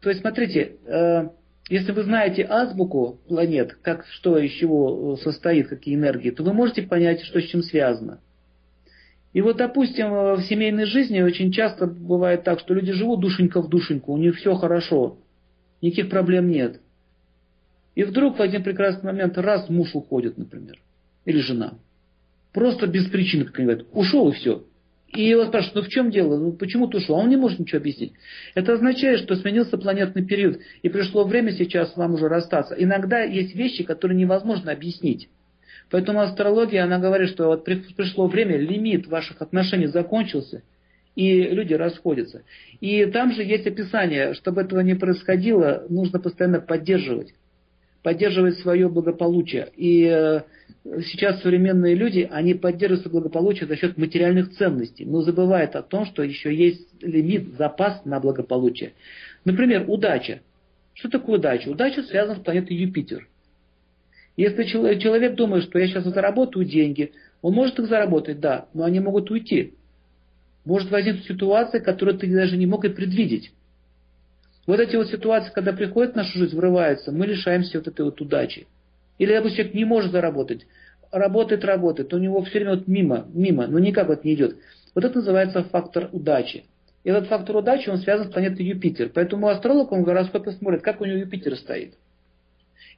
То есть, смотрите, э, если вы знаете азбуку планет, как, что из чего состоит, какие энергии, то вы можете понять, что с чем связано. И вот, допустим, в семейной жизни очень часто бывает так, что люди живут душенька в душеньку, у них все хорошо, никаких проблем нет. И вдруг в один прекрасный момент раз муж уходит, например, или жена. Просто без причины, как они говорят, ушел и все. И его спрашивают, ну в чем дело, ну почему ты ушел? А он не может ничего объяснить. Это означает, что сменился планетный период, и пришло время сейчас вам уже расстаться. Иногда есть вещи, которые невозможно объяснить. Поэтому астрология, она говорит, что вот пришло время, лимит ваших отношений закончился, и люди расходятся. И там же есть описание, чтобы этого не происходило, нужно постоянно поддерживать. Поддерживать свое благополучие. И э, сейчас современные люди, они поддерживают благополучие за счет материальных ценностей, но забывают о том, что еще есть лимит, запас на благополучие. Например, удача. Что такое удача? Удача связана с планетой Юпитер. Если человек думает, что я сейчас заработаю деньги, он может их заработать, да, но они могут уйти. Может возникнуть ситуация, которую ты даже не мог и предвидеть. Вот эти вот ситуации, когда приходят в нашу жизнь, врываются, мы лишаемся вот этой вот удачи. Или, допустим, человек не может заработать, работает, работает, у него все время вот мимо, мимо, но никак вот не идет. Вот это называется фактор удачи. И этот фактор удачи, он связан с планетой Юпитер. Поэтому астролог, он в гороскопе смотрит, как у него Юпитер стоит.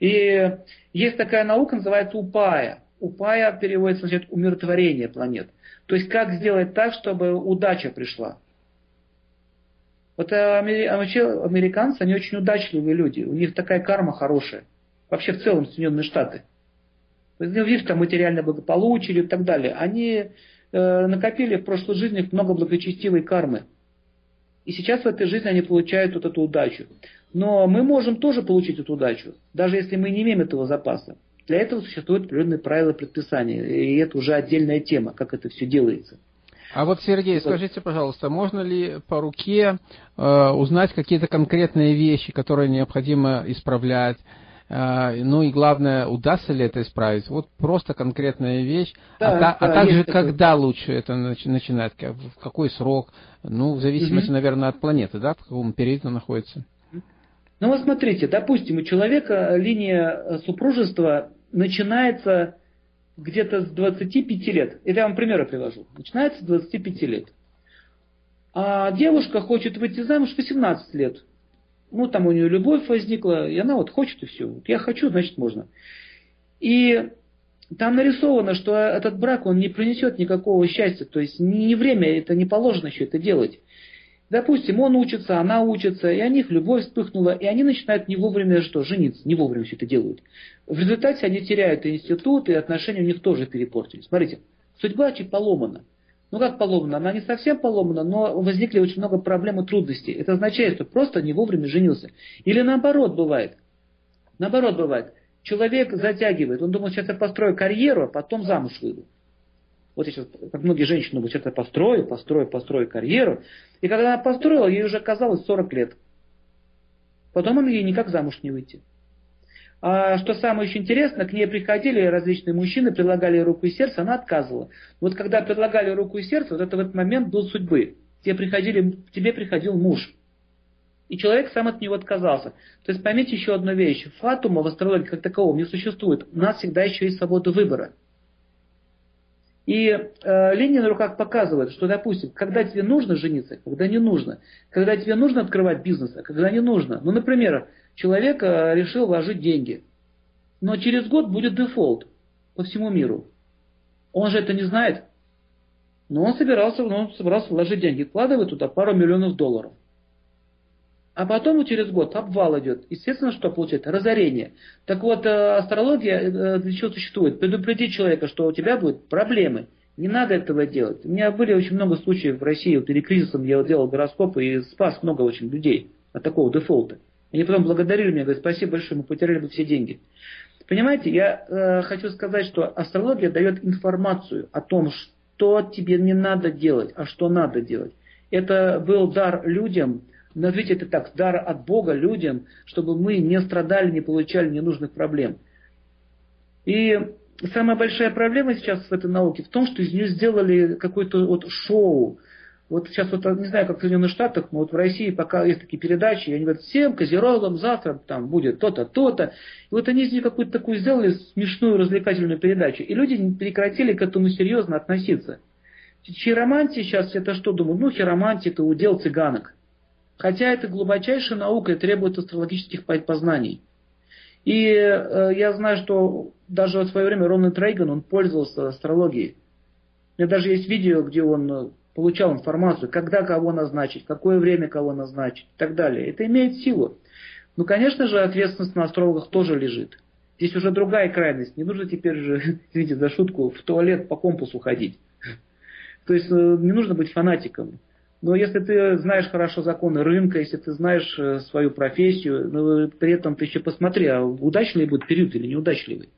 И есть такая наука, называется упая. Упая переводится, значит, умиротворение планет. То есть, как сделать так, чтобы удача пришла. Вот вообще американцы, они очень удачливые люди. У них такая карма хорошая. Вообще в целом Соединенные Штаты. видишь, там материальное благополучие и так далее, они э, накопили в прошлой жизни много благочестивой кармы. И сейчас в этой жизни они получают вот эту удачу. Но мы можем тоже получить эту удачу, даже если мы не имеем этого запаса. Для этого существуют определенные правила предписания. И это уже отдельная тема, как это все делается. А вот, Сергей, скажите, пожалуйста, можно ли по руке э, узнать какие-то конкретные вещи, которые необходимо исправлять? Э, ну и главное, удастся ли это исправить? Вот просто конкретная вещь. А да, а, да, а также, когда такой... лучше это начинать? В какой срок? Ну, в зависимости, угу. наверное, от планеты, да, в каком периоде она находится. Ну вот смотрите, допустим, у человека линия супружества начинается где-то с 25 лет. Это я вам примеры привожу. Начинается с 25 лет. А девушка хочет выйти замуж в 18 лет. Ну, там у нее любовь возникла, и она вот хочет, и все. Вот я хочу, значит, можно. И там нарисовано, что этот брак, он не принесет никакого счастья. То есть не время, это не положено еще это делать. Допустим, он учится, она учится, и у них любовь вспыхнула, и они начинают не вовремя что, жениться, не вовремя все это делают. В результате они теряют институт, и отношения у них тоже перепортились. Смотрите, судьба чуть поломана. Ну как поломана? Она не совсем поломана, но возникли очень много проблем и трудностей. Это означает, что просто не вовремя женился. Или наоборот бывает. Наоборот бывает. Человек затягивает. Он думает, сейчас я построю карьеру, а потом замуж выйду. Вот я сейчас, как многие женщины, сейчас я построю, построю, построю карьеру. И когда она построила, ей уже казалось 40 лет. Потом он ей никак замуж не выйти. А что самое еще интересное, к ней приходили различные мужчины, предлагали руку и сердце, она отказывала. Вот когда предлагали руку и сердце, вот это в этот момент был судьбы. Тебе, приходили, тебе приходил муж. И человек сам от него отказался. То есть поймите еще одну вещь. Фатума в астрологии как такового не существует. У нас всегда еще есть свобода выбора. И э, линия на руках показывает, что, допустим, когда тебе нужно жениться, когда не нужно, когда тебе нужно открывать бизнес, а когда не нужно. Ну, например, человек э, решил вложить деньги, но через год будет дефолт по всему миру. Он же это не знает. Но он собирался, он собирался вложить деньги, вкладывает туда пару миллионов долларов. А потом через год обвал идет. Естественно, что получается? Разорение. Так вот, э, астрология э, для чего существует? Предупредить человека, что у тебя будут проблемы. Не надо этого делать. У меня были очень много случаев в России, перед кризисом я делал гороскопы и спас много очень людей от такого дефолта. Они потом благодарили меня, говорят, спасибо большое, мы потеряли бы все деньги. Понимаете, я э, хочу сказать, что астрология дает информацию о том, что тебе не надо делать, а что надо делать. Это был дар людям, назовите это так, дар от Бога людям, чтобы мы не страдали, не получали ненужных проблем. И самая большая проблема сейчас в этой науке в том, что из нее сделали какое-то вот шоу. Вот сейчас вот, не знаю, как в Соединенных Штатах, но вот в России пока есть такие передачи, и они говорят, всем козерогам завтра там будет то-то, то-то. И вот они из нее какую-то такую сделали смешную развлекательную передачу. И люди прекратили к этому серьезно относиться. Хиромантия сейчас, это что думаю? Ну, хиромантия это удел цыганок. Хотя это глубочайшая наука и требует астрологических познаний. И э, я знаю, что даже в свое время Рональд Рейган, он пользовался астрологией. У меня даже есть видео, где он э, получал информацию, когда кого назначить, какое время кого назначить и так далее. Это имеет силу. Ну, конечно же, ответственность на астрологах тоже лежит. Здесь уже другая крайность. Не нужно теперь же, извините за шутку, в туалет по компасу ходить. То есть э, не нужно быть фанатиком. Но если ты знаешь хорошо законы рынка, если ты знаешь э, свою профессию, но при этом ты еще посмотри, а удачливый будет период или неудачливый.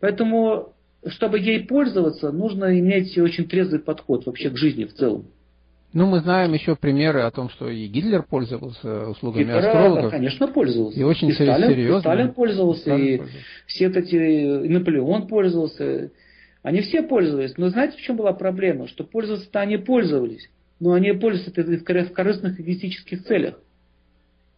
Поэтому, чтобы ей пользоваться, нужно иметь очень трезвый подход вообще к жизни в целом. Ну, мы знаем еще примеры о том, что и Гитлер пользовался услугами Гитлера, астрологов. конечно, пользовался. И очень и Сталин, серьезно. И Сталин пользовался, и, Сталин и пользовался. все эти, и Наполеон пользовался. Они все пользовались. Но знаете, в чем была проблема? Что пользоваться-то они пользовались но они пользуются в корыстных эгоистических целях.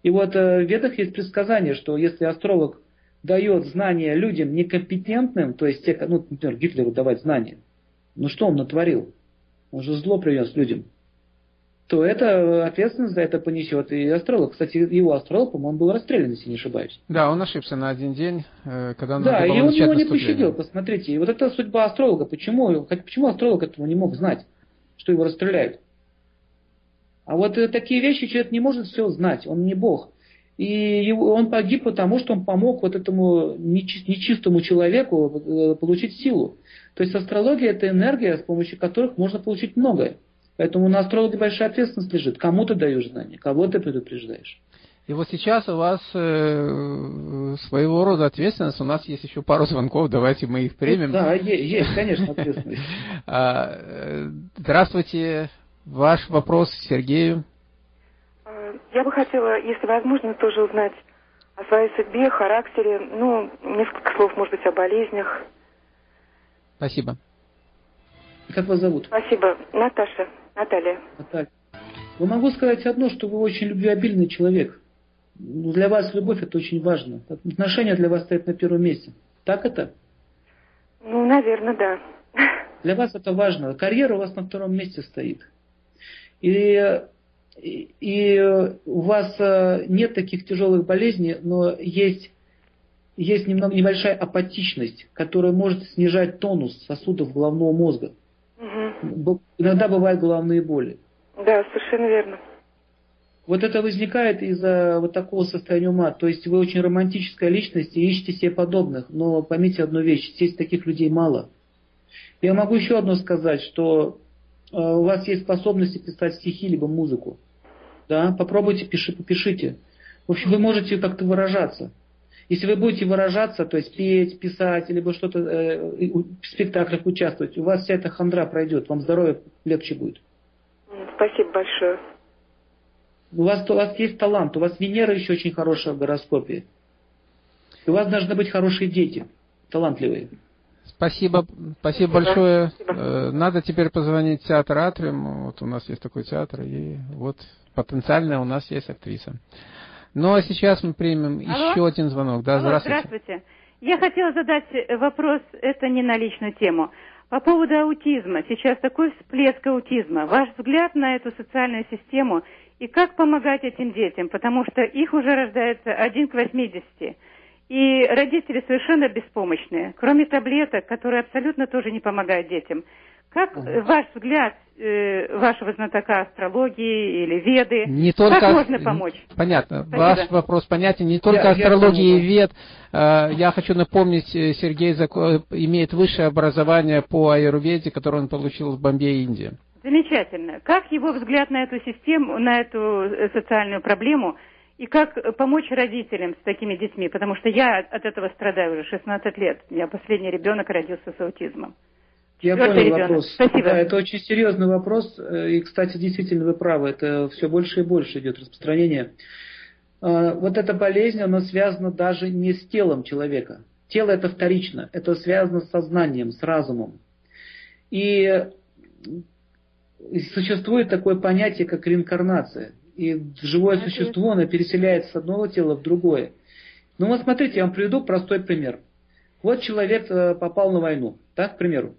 И вот э, в Ведах есть предсказание, что если астролог дает знания людям некомпетентным, то есть, те, ну, например, Гитлеру давать знания, ну что он натворил? Он же зло принес людям. То это ответственность за это понесет и астролог. Кстати, его астролог, по-моему, был расстрелян, если не ошибаюсь. Да, он ошибся на один день, э, когда он Да, и он его не пощадил, посмотрите. И вот это судьба астролога. Почему, почему астролог этого не мог знать, что его расстреляют? А вот э, такие вещи человек не может все знать, он не Бог. И он погиб потому, что он помог вот этому нечистому человеку э, получить силу. То есть астрология это энергия, с помощью которых можно получить многое. Поэтому на астролога большая ответственность лежит. Кому ты даешь знания, кого ты предупреждаешь. И вот сейчас у вас э, своего рода ответственность. У нас есть еще пару звонков, давайте мы их примем. Да, есть, конечно, ответственность. А, э, здравствуйте. Ваш вопрос Сергею. Я бы хотела, если возможно, тоже узнать о своей судьбе, характере, ну, несколько слов, может быть, о болезнях. Спасибо. Как вас зовут? Спасибо. Наташа. Наталья. Наталья. Ну, могу сказать одно, что вы очень любвеобильный человек. Для вас любовь это очень важно. Отношения для вас стоят на первом месте. Так это? Ну, наверное, да. Для вас это важно. Карьера у вас на втором месте стоит. И, и, и у вас э, нет таких тяжелых болезней, но есть, есть немного, небольшая апатичность, которая может снижать тонус сосудов головного мозга. Угу. Иногда бывают головные боли. Да, совершенно верно. Вот это возникает из-за вот такого состояния ума. То есть вы очень романтическая личность и ищете себе подобных. Но поймите одну вещь, здесь таких людей мало. Я могу еще одно сказать, что у вас есть способности писать стихи либо музыку. Да, попробуйте, пиши, попишите. В общем, вы можете как-то выражаться. Если вы будете выражаться, то есть петь, писать, либо что-то э, в спектаклях участвовать, у вас вся эта хандра пройдет, вам здоровье легче будет. Спасибо большое. У вас, у вас есть талант, у вас Венера еще очень хорошая в гороскопе. И у вас должны быть хорошие дети, талантливые. Спасибо, спасибо большое. Спасибо. Э, надо теперь позвонить в театр Атриум. Вот у нас есть такой театр, и вот потенциально у нас есть актриса. Ну а сейчас мы примем Алло? еще один звонок. Да, Алло, здравствуйте. Здравствуйте. Я хотела задать вопрос, это не на личную тему. По поводу аутизма. Сейчас такой всплеск аутизма. Ваш взгляд на эту социальную систему и как помогать этим детям? Потому что их уже рождается один к 80. И родители совершенно беспомощные, кроме таблеток, которые абсолютно тоже не помогают детям. Как угу. ваш взгляд э, вашего знатока астрологии или веды, не только, как можно помочь? Понятно. Спасибо. Ваш вопрос понятен. Не только я, астрология я и вед. Э, я хочу напомнить, э, Сергей Зако... имеет высшее образование по аюрведе, которое он получил в Бомбее, Индии. Замечательно. Как его взгляд на эту систему, на эту э, социальную проблему – и как помочь родителям с такими детьми, потому что я от этого страдаю уже 16 лет. У меня последний ребенок родился с аутизмом. Я понял ребенок. вопрос. Спасибо. Да, это очень серьезный вопрос. Э, и, кстати, действительно вы правы. Это все больше и больше идет распространение. А, вот эта болезнь, она связана даже не с телом человека. Тело это вторично. Это связано с сознанием, с разумом. И существует такое понятие, как реинкарнация и живое существо, оно переселяется с одного тела в другое. Ну вот смотрите, я вам приведу простой пример. Вот человек э, попал на войну, так, к примеру.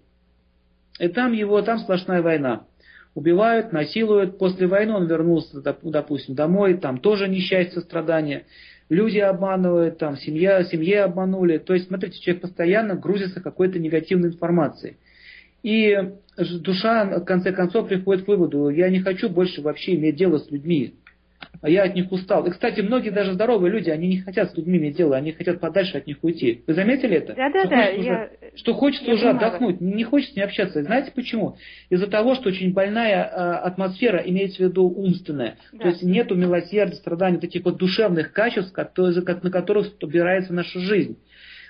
И там его, там сплошная война. Убивают, насилуют. После войны он вернулся, допустим, домой, там тоже несчастье, страдания. Люди обманывают, там семья, семье обманули. То есть, смотрите, человек постоянно грузится какой-то негативной информацией. И душа, в конце концов, приходит к выводу, я не хочу больше вообще иметь дело с людьми. А я от них устал. И, кстати, многие даже здоровые люди, они не хотят с людьми иметь дело, они хотят подальше от них уйти. Вы заметили это? Да, да, что да. Хочется я... уже, что хочется я уже понимаю. отдохнуть, не хочется с ней общаться. Знаете почему? Из-за того, что очень больная э, атмосфера, имеется в виду умственная. Да. То есть нету милосердия, страданий, таких вот душевных качеств, которые, на которых опирается наша жизнь.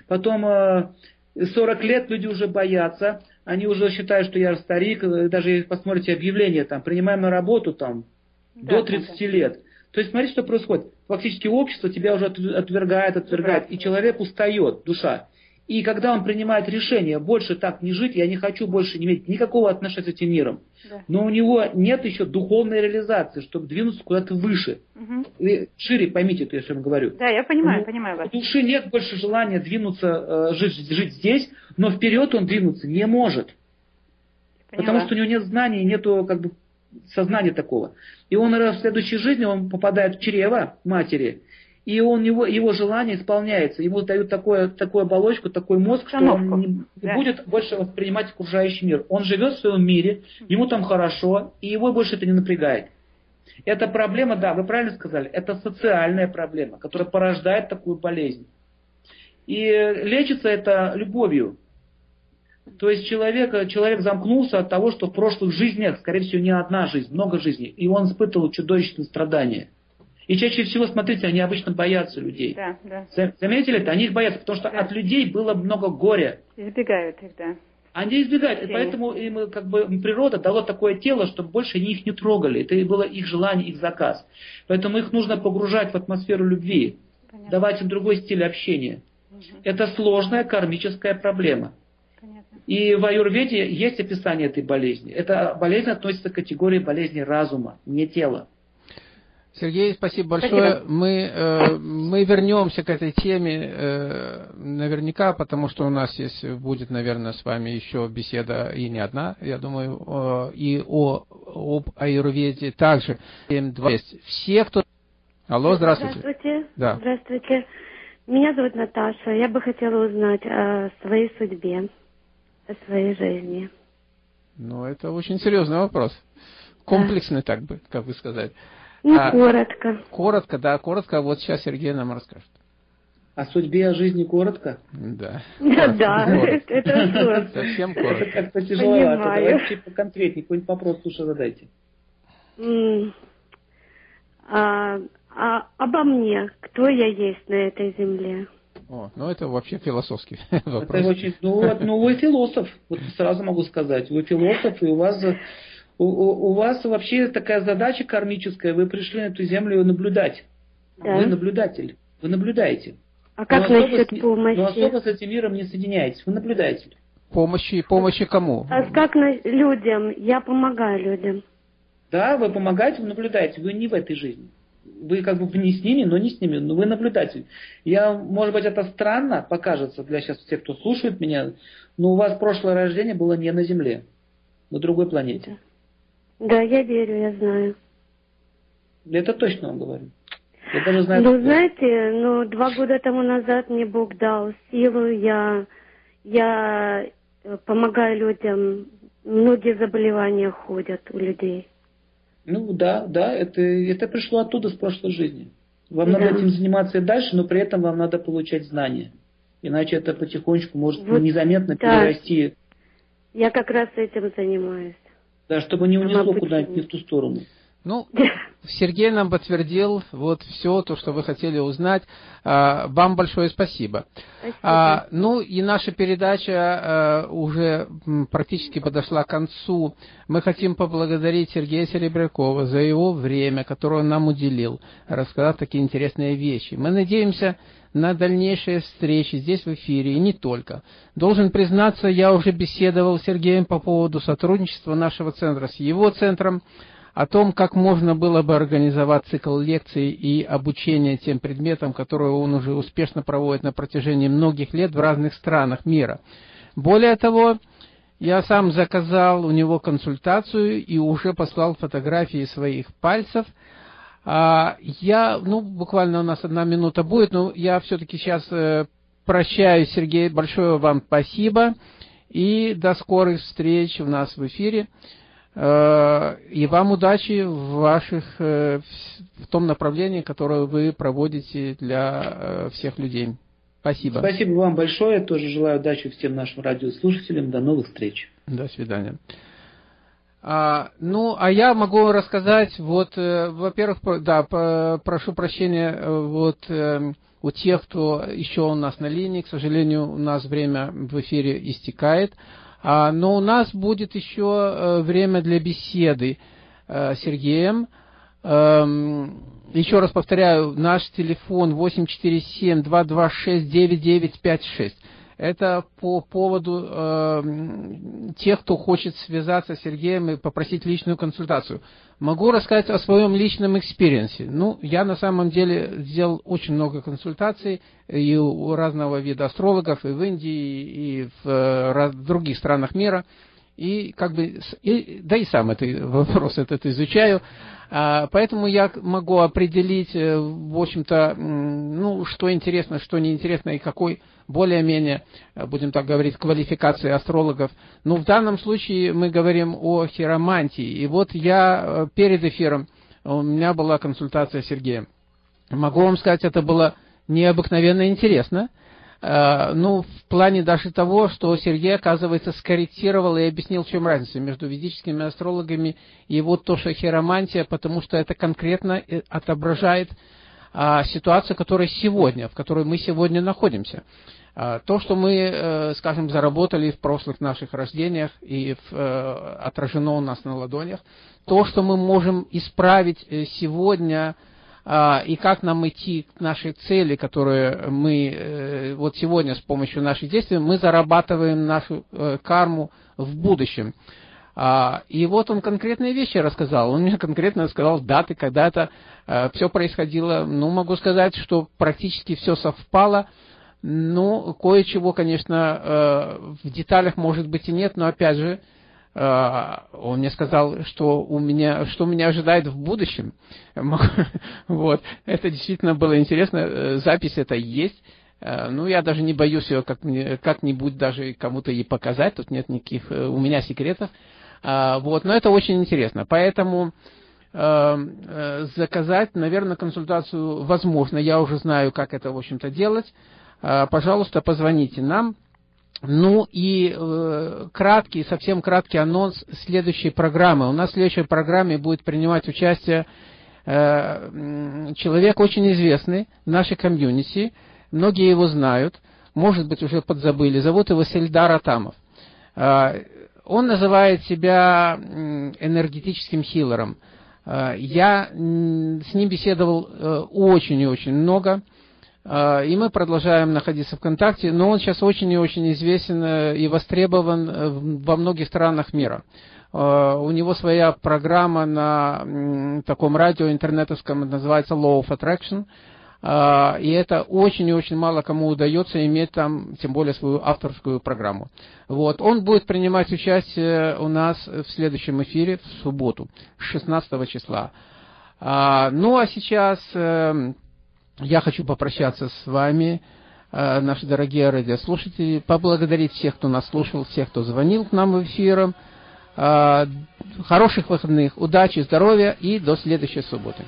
Потом э, 40 лет люди уже боятся, они уже считают, что я старик, даже если посмотрите объявление, там, принимаем на работу там, да, до 30 да. лет. То есть смотрите, что происходит. Фактически общество тебя уже отвергает, отвергает, и человек устает, душа. И когда он принимает решение больше так не жить, я не хочу больше не иметь никакого отношения с этим миром. Да. Но у него нет еще духовной реализации, чтобы двинуться куда-то выше. Угу. И шире поймите, то, я говорю. Да, я понимаю, у, понимаю вас. У души нет больше желания двинуться, э, жить, жить здесь, но вперед он двинуться не может. Поняла. Потому что у него нет знаний, нету как бы сознания такого. И он в следующей жизни он попадает в чрево матери, и он, его, его желание исполняется. Ему дают такое, такую оболочку, такой мозг, Установку. что он не да. будет больше воспринимать окружающий мир. Он живет в своем мире, ему там хорошо, и его больше это не напрягает. Это проблема, да, вы правильно сказали, это социальная проблема, которая порождает такую болезнь. И лечится это любовью. То есть человек, человек замкнулся от того, что в прошлых жизнях, скорее всего, не одна жизнь, много жизней, и он испытывал чудовищные страдания. И чаще всего, смотрите, они обычно боятся людей. Да, да. Заметили это? Они их боятся, потому что да. от людей было много горя. Избегают их, да. Они избегают, и поэтому им как бы природа дала такое тело, чтобы больше они их не трогали. Это было их желание, их заказ. Поэтому их нужно погружать в атмосферу любви, Понятно. давать им другой стиль общения. Угу. Это сложная кармическая проблема. Понятно. И в аюрведе есть описание этой болезни. Эта болезнь относится к категории болезни разума, не тела. Сергей, спасибо большое. Спасибо. Мы, э, мы вернемся к этой теме э, наверняка, потому что у нас здесь будет, наверное, с вами еще беседа и не одна, я думаю, э, и о, об аюрведе также. Все, кто... Алло, здравствуйте. Здравствуйте. Да. Здравствуйте. Меня зовут Наташа. Я бы хотела узнать о своей судьбе, о своей жизни. Ну, это очень серьезный вопрос. Комплексный, да. так бы, как бы сказать. Ну, а, коротко. Коротко, да, коротко. Вот сейчас Сергей нам расскажет. О судьбе, о жизни коротко? Да. Да, да, это Совсем коротко. Это как-то тяжеловато. Давайте поконкретнее, какой-нибудь вопрос лучше задайте. А, а, обо мне, кто я есть на этой земле? О, ну это вообще философский вопрос. Это очень, ну, ну вы философ, вот сразу могу сказать. Вы философ, и у вас у, у, у вас вообще такая задача кармическая, вы пришли на эту землю наблюдать. Да. Вы наблюдатель, вы наблюдаете. А как но насчет с, помощи? Но особо с этим миром не соединяетесь, вы наблюдаете. Помощи, помощи кому? А как на людям? Я помогаю людям. Да, вы помогаете, вы наблюдаете, вы не в этой жизни. Вы как бы не с ними, но не с ними, но вы наблюдатель. Я, может быть, это странно покажется для сейчас тех, кто слушает меня, но у вас прошлое рождение было не на Земле, на другой планете. Да, я верю, я знаю. Это точно вам говорю. Я даже знаю, ну, знаете, ну, два года тому назад мне Бог дал силу, я, я э, помогаю людям, многие заболевания ходят у людей. Ну да, да, это, это пришло оттуда с прошлой жизни. Вам да. надо этим заниматься и дальше, но при этом вам надо получать знания. Иначе это потихонечку может вот, незаметно да. перерасти. Я как раз этим занимаюсь. Да, чтобы не унесло куда-нибудь не в ту сторону. Ну, Сергей нам подтвердил вот все то, что вы хотели узнать. А, вам большое спасибо. спасибо. А, ну и наша передача а, уже практически подошла к концу. Мы хотим поблагодарить Сергея Серебрякова за его время, которое он нам уделил, рассказав такие интересные вещи. Мы надеемся, на дальнейшие встречи здесь в эфире и не только. Должен признаться, я уже беседовал с Сергеем по поводу сотрудничества нашего центра с его центром, о том, как можно было бы организовать цикл лекций и обучения тем предметам, которые он уже успешно проводит на протяжении многих лет в разных странах мира. Более того, я сам заказал у него консультацию и уже послал фотографии своих пальцев – я, ну, буквально у нас одна минута будет, но я все-таки сейчас э, прощаюсь, Сергей, большое вам спасибо. И до скорых встреч у нас в эфире. Э, и вам удачи в ваших, э, в том направлении, которое вы проводите для всех людей. Спасибо. Спасибо вам большое. Тоже желаю удачи всем нашим радиослушателям. До новых встреч. До свидания. А, ну, а я могу рассказать, вот, э, во-первых, да, по, прошу прощения, э, вот, э, у тех, кто еще у нас на линии, к сожалению, у нас время в эфире истекает, а, но у нас будет еще э, время для беседы э, с Сергеем. Эм, еще раз повторяю, наш телефон 847-226-9956. Это по поводу э, тех, кто хочет связаться с Сергеем и попросить личную консультацию. Могу рассказать о своем личном experience е. Ну, я на самом деле сделал очень много консультаций и у разного вида астрологов и в Индии, и в, э, других странах мира. И как бы, и, да и сам этот вопрос этот изучаю. А, поэтому я могу определить, э, в общем-то, ну, что интересно, что неинтересно, и какой более-менее, э, будем так говорить, квалификации астрологов. Но в данном случае мы говорим о хиромантии. И вот я э, перед эфиром у меня была консультация с Сергеем. Могу вам сказать, это было необыкновенно интересно. Э, ну, в плане даже того, что Сергей, оказывается, скорректировал и объяснил, в чем разница между ведическими астрологами и вот то, что хиромантия, потому что это конкретно э, отображает а, ситуацию, которая сегодня, в которой мы сегодня находимся. А, то, что мы, э, скажем, заработали в прошлых наших рождениях и в, отражено у нас на ладонях, то, что мы можем исправить сегодня – а, и как нам идти к нашей цели, которую мы э, вот сегодня с помощью наших действий, мы зарабатываем нашу э, карму в будущем. А, и вот он конкретные вещи рассказал. Он мне конкретно сказал даты, когда это э, все происходило. Ну, могу сказать, что практически все совпало. Ну, кое-чего, конечно, в деталях может быть и нет, но опять же, а, он мне сказал, что у меня, что меня ожидает в будущем. Вот. Это действительно было интересно. Э, запись это есть. Э, ну, я даже не боюсь ее как, как-нибудь даже кому-то ей показать. Тут нет никаких э, у меня секретов. А, вот. Но это очень интересно. Поэтому заказать, наверное, консультацию возможно. Я уже знаю, как это, в общем-то, делать. А, пожалуйста, позвоните нам. Ну и э, краткий, совсем краткий анонс следующей программы. У нас в следующей программе будет принимать участие э, человек очень известный в нашей комьюнити. Многие его знают, может быть, уже подзабыли. Зовут его Сельдар Атамов. Э, он называет себя энергетическим хиллером. Э, я с ним беседовал э, очень и очень много. И мы продолжаем находиться в контакте, но он сейчас очень и очень известен э, и востребован э, во многих странах мира. А, у него своя программа на таком радио интернетовском, называется Law of Attraction. А, и это очень и очень мало кому удается иметь там, тем более свою авторскую программу. Вот. Он будет принимать участие у нас в следующем эфире в субботу, 16 числа. Ну а сейчас эм, я хочу попрощаться с вами, э, наши дорогие радиослушатели, поблагодарить всех, кто нас слушал, всех, кто звонил к нам в эфир. Э, хороших выходных, удачи, здоровья и до следующей субботы.